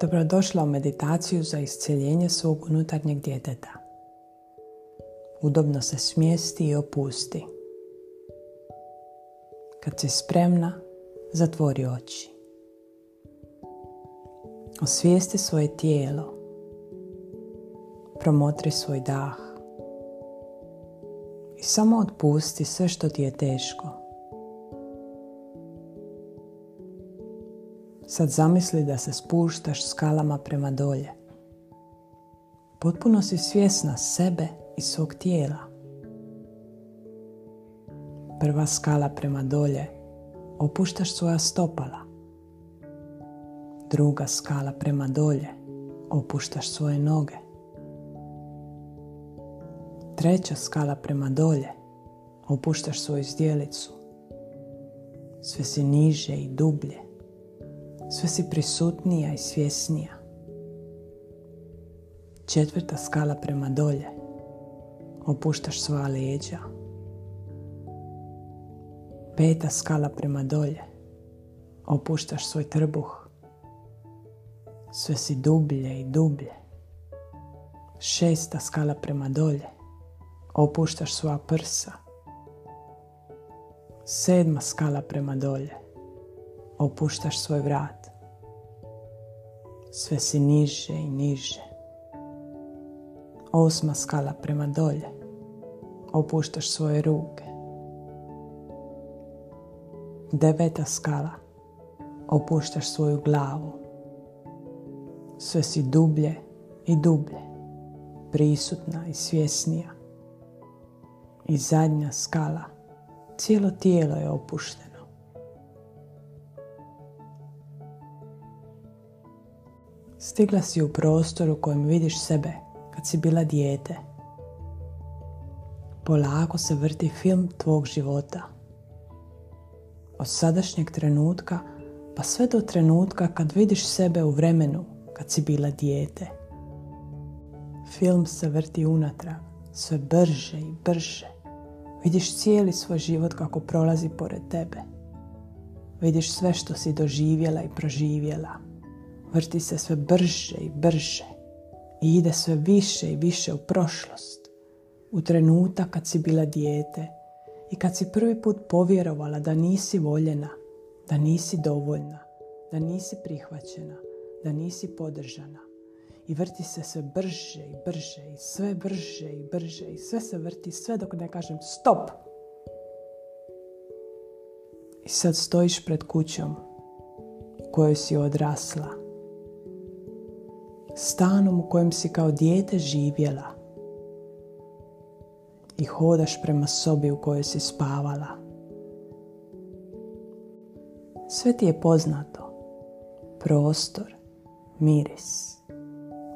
Dobrodošla u meditaciju za isceljenje svog unutarnjeg djeteta. Udobno se smjesti i opusti. Kad si spremna, zatvori oči. Osvijesti svoje tijelo. Promotri svoj dah. I samo otpusti sve što ti je teško. Sad zamisli da se spuštaš skalama prema dolje. Potpuno si svjesna sebe i svog tijela. Prva skala prema dolje. Opuštaš svoja stopala. Druga skala prema dolje. Opuštaš svoje noge. Treća skala prema dolje. Opuštaš svoju zdjelicu. Sve si niže i dublje sve si prisutnija i svjesnija. Četvrta skala prema dolje. Opuštaš svoja leđa. Peta skala prema dolje. Opuštaš svoj trbuh. Sve si dublje i dublje. Šesta skala prema dolje. Opuštaš svoja prsa. Sedma skala prema dolje. Opuštaš svoj vrat sve si niže i niže. Osma skala prema dolje. Opuštaš svoje ruke. Deveta skala. Opuštaš svoju glavu. Sve si dublje i dublje. Prisutna i svjesnija. I zadnja skala. Cijelo tijelo je opušteno. Stigla si u prostor u kojem vidiš sebe kad si bila dijete. Polako se vrti film tvog života. Od sadašnjeg trenutka pa sve do trenutka kad vidiš sebe u vremenu kad si bila dijete. Film se vrti unatrag, sve brže i brže. Vidiš cijeli svoj život kako prolazi pored tebe. Vidiš sve što si doživjela i proživjela vrti se sve brže i brže i ide sve više i više u prošlost, u trenutak kad si bila dijete i kad si prvi put povjerovala da nisi voljena, da nisi dovoljna, da nisi prihvaćena, da nisi podržana. I vrti se sve brže i brže i sve brže i brže i sve se vrti sve dok ne kažem stop. I sad stojiš pred kućom kojoj si odrasla stanom u kojem si kao dijete živjela i hodaš prema sobi u kojoj si spavala. Sve ti je poznato. Prostor, miris.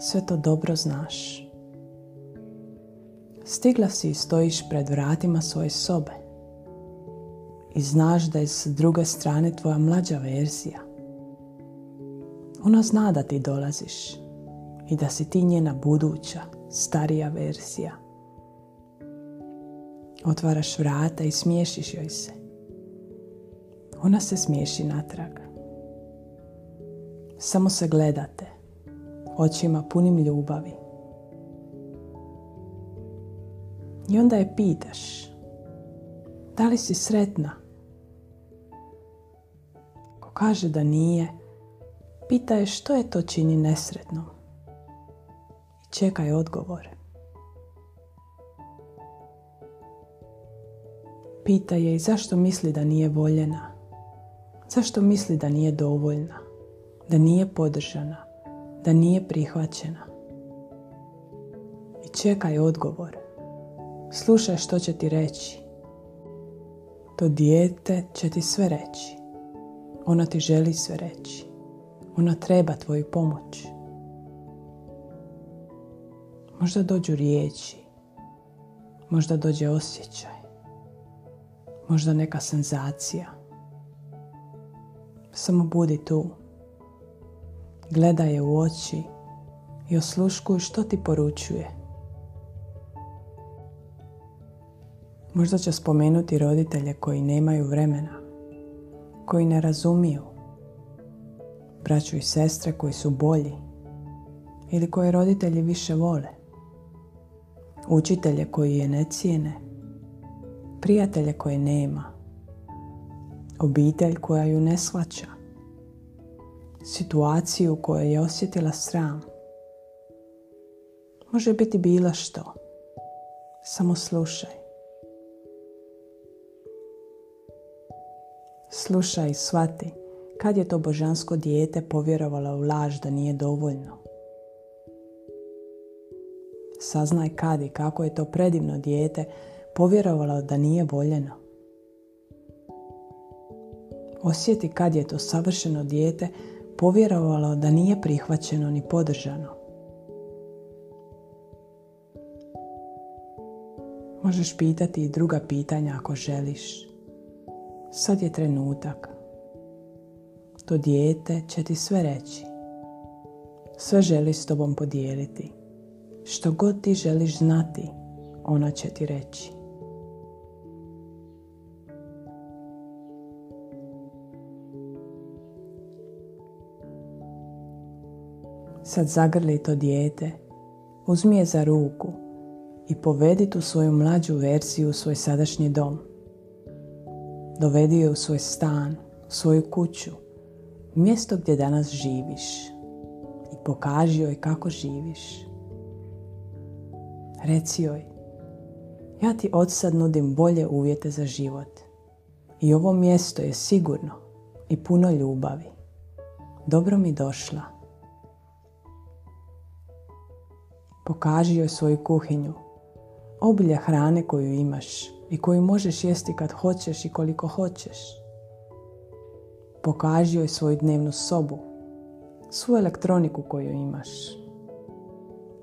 Sve to dobro znaš. Stigla si i stojiš pred vratima svoje sobe i znaš da je s druge strane tvoja mlađa verzija. Ona zna da ti dolaziš i da si ti njena buduća, starija verzija. Otvaraš vrata i smiješiš joj se. Ona se smiješi natrag. Samo se gledate, očima punim ljubavi. I onda je pitaš, da li si sretna? Ko kaže da nije, pita je što je to čini nesretnom čekaj odgovor. Pita je i zašto misli da nije voljena. Zašto misli da nije dovoljna, da nije podržana, da nije prihvaćena. I čekaj odgovor. Slušaj što će ti reći. To dijete će ti sve reći. Ona ti želi sve reći. Ona treba tvoju pomoć. Možda dođu riječi, možda dođe osjećaj, možda neka senzacija. Samo budi tu. Gledaj je u oči i osluškuj što ti poručuje. Možda će spomenuti roditelje koji nemaju vremena, koji ne razumiju. braću i sestre koji su bolji ili koje roditelji više vole, učitelje koji je ne cijene, prijatelje koje nema, obitelj koja ju ne shvaća, situaciju u kojoj je osjetila sram. Može biti bilo što. Samo slušaj. Slušaj i shvati kad je to božansko dijete povjerovalo u laž da nije dovoljno. Saznaj kad i kako je to predivno dijete povjerovalo da nije voljeno. Osjeti kad je to savršeno dijete povjerovalo da nije prihvaćeno ni podržano. Možeš pitati i druga pitanja ako želiš. Sad je trenutak. To dijete će ti sve reći. Sve želi s tobom podijeliti. Što god ti želiš znati, ona će ti reći. Sad zagrli to dijete, uzmi je za ruku i povedi tu svoju mlađu verziju u svoj sadašnji dom. Dovedi je u svoj stan, svoju kuću, mjesto gdje danas živiš i pokaži joj kako živiš. Reci joj, ja ti od sad nudim bolje uvjete za život i ovo mjesto je sigurno i puno ljubavi. Dobro mi došla. Pokaži joj svoju kuhinju, obilje hrane koju imaš i koju možeš jesti kad hoćeš i koliko hoćeš. Pokaži joj svoju dnevnu sobu, svu elektroniku koju imaš.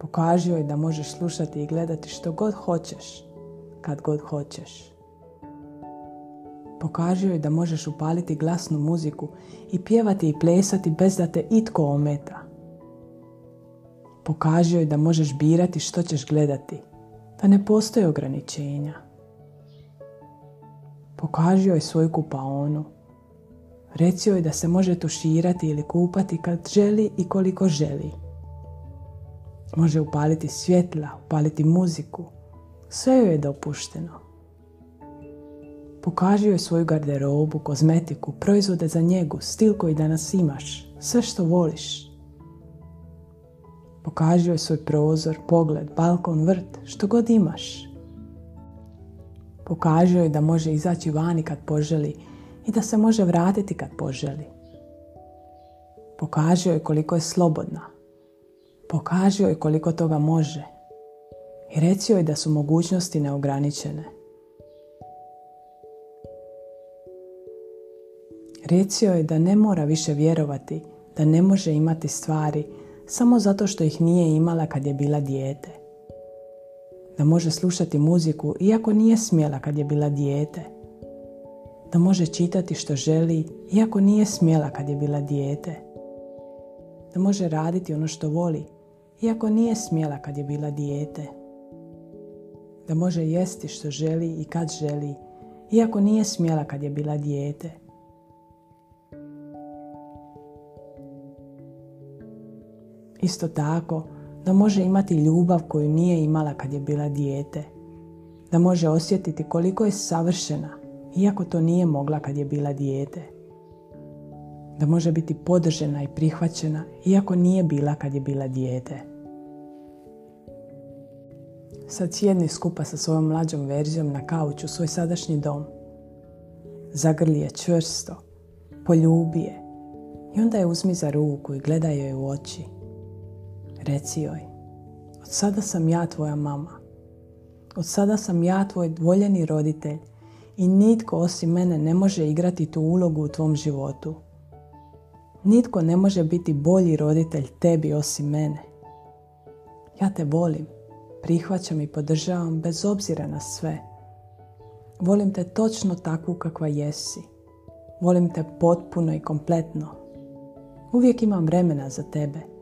Pokaži joj da možeš slušati i gledati što god hoćeš, kad god hoćeš. Pokaži joj da možeš upaliti glasnu muziku i pjevati i plesati bez da te itko ometa. Pokaži joj da možeš birati što ćeš gledati, da ne postoje ograničenja. Pokaži joj svoju kupaonu. Reci joj da se može tuširati ili kupati kad želi i koliko želi. Može upaliti svjetla, upaliti muziku. Sve joj je dopušteno. Pokaži joj svoju garderobu, kozmetiku, proizvode za njegu, stil koji danas imaš, sve što voliš. Pokaži joj svoj prozor, pogled, balkon, vrt, što god imaš. Pokaži joj da može izaći vani kad poželi i da se može vratiti kad poželi. Pokaži joj koliko je slobodna. Pokaži joj koliko toga može. I reci joj da su mogućnosti neograničene. Reci joj da ne mora više vjerovati, da ne može imati stvari samo zato što ih nije imala kad je bila dijete. Da može slušati muziku iako nije smjela kad je bila dijete. Da može čitati što želi iako nije smjela kad je bila dijete. Da može raditi ono što voli iako nije smjela kad je bila dijete. Da može jesti što želi i kad želi iako nije smjela kad je bila dijete Isto tako, da može imati ljubav koju nije imala kad je bila dijete. Da može osjetiti koliko je savršena, iako to nije mogla kad je bila dijete. Da može biti podržena i prihvaćena, iako nije bila kad je bila dijete. Sad sjedni skupa sa svojom mlađom verzijom na kauču svoj sadašnji dom. Zagrli je čvrsto, poljubi je i onda je uzmi za ruku i gledaj joj u oči. Reci joj, od sada sam ja tvoja mama. Od sada sam ja tvoj voljeni roditelj i nitko osim mene ne može igrati tu ulogu u tvom životu. Nitko ne može biti bolji roditelj tebi osim mene. Ja te volim, prihvaćam i podržavam bez obzira na sve. Volim te točno takvu kakva jesi. Volim te potpuno i kompletno. Uvijek imam vremena za tebe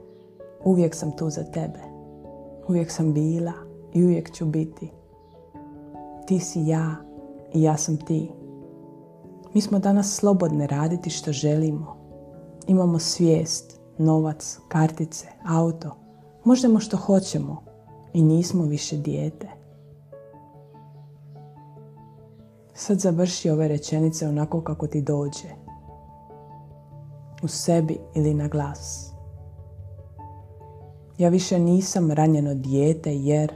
Uvijek sam tu za tebe. Uvijek sam bila i uvijek ću biti. Ti si ja i ja sam ti. Mi smo danas slobodne raditi što želimo. Imamo svijest, novac, kartice, auto. Možemo što hoćemo i nismo više dijete. Sad završi ove rečenice onako kako ti dođe. U sebi ili na glas. Ja više nisam ranjeno dijete jer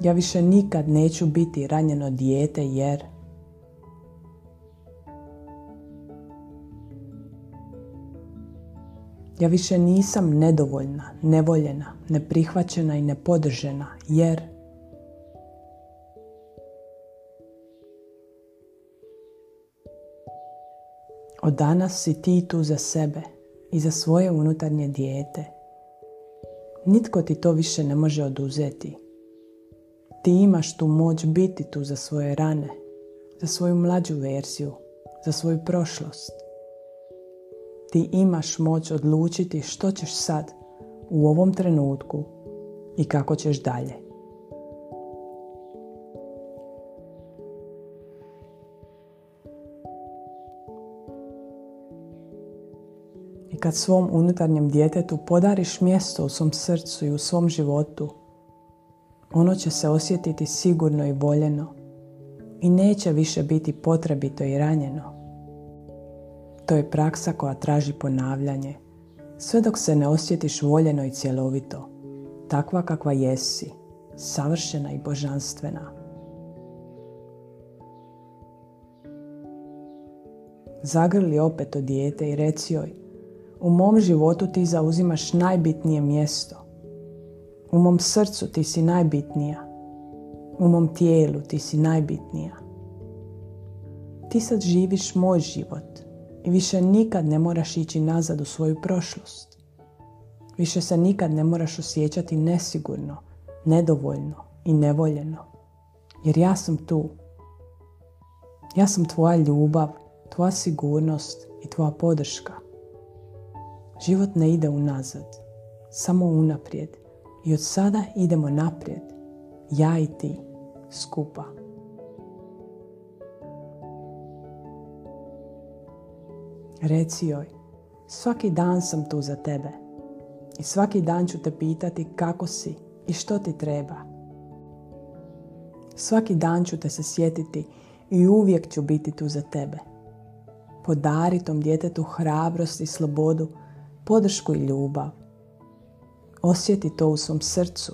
Ja više nikad neću biti ranjeno dijete jer Ja više nisam nedovoljna, nevoljena, neprihvaćena i nepodržena jer Od danas si ti tu za sebe i za svoje unutarnje dijete. Nitko ti to više ne može oduzeti. Ti imaš tu moć biti tu za svoje rane, za svoju mlađu verziju, za svoju prošlost. Ti imaš moć odlučiti što ćeš sad, u ovom trenutku i kako ćeš dalje. I kad svom unutarnjem djetetu podariš mjesto u svom srcu i u svom životu, ono će se osjetiti sigurno i voljeno i neće više biti potrebito i ranjeno. To je praksa koja traži ponavljanje, sve dok se ne osjetiš voljeno i cjelovito, takva kakva jesi, savršena i božanstvena. Zagrli opet o dijete i reci joj, u mom životu ti zauzimaš najbitnije mjesto – u mom srcu ti si najbitnija. U mom tijelu ti si najbitnija. Ti sad živiš moj život i više nikad ne moraš ići nazad u svoju prošlost. Više se nikad ne moraš osjećati nesigurno, nedovoljno i nevoljeno. Jer ja sam tu. Ja sam tvoja ljubav, tvoja sigurnost i tvoja podrška. Život ne ide unazad, samo unaprijed i od sada idemo naprijed, ja i ti, skupa. Reci joj, svaki dan sam tu za tebe i svaki dan ću te pitati kako si i što ti treba. Svaki dan ću te se sjetiti i uvijek ću biti tu za tebe. Podari tom djetetu hrabrost i slobodu, podršku i ljubav. Osjeti to u svom srcu.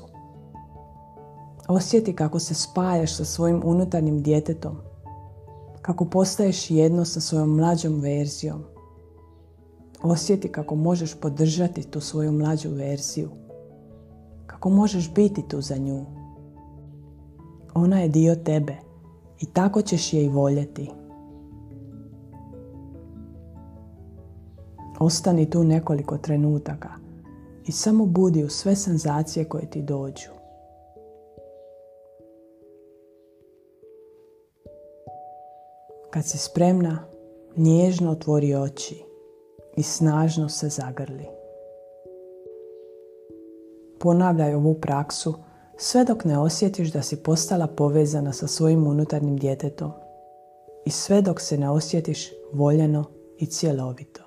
Osjeti kako se spajaš sa svojim unutarnjim djetetom. Kako postaješ jedno sa svojom mlađom verzijom. Osjeti kako možeš podržati tu svoju mlađu verziju. Kako možeš biti tu za nju. Ona je dio tebe i tako ćeš je i voljeti. Ostani tu nekoliko trenutaka i samo budi u sve senzacije koje ti dođu. Kad si spremna, nježno otvori oči i snažno se zagrli. Ponavljaj ovu praksu sve dok ne osjetiš da si postala povezana sa svojim unutarnjim djetetom i sve dok se ne osjetiš voljeno i cjelovito.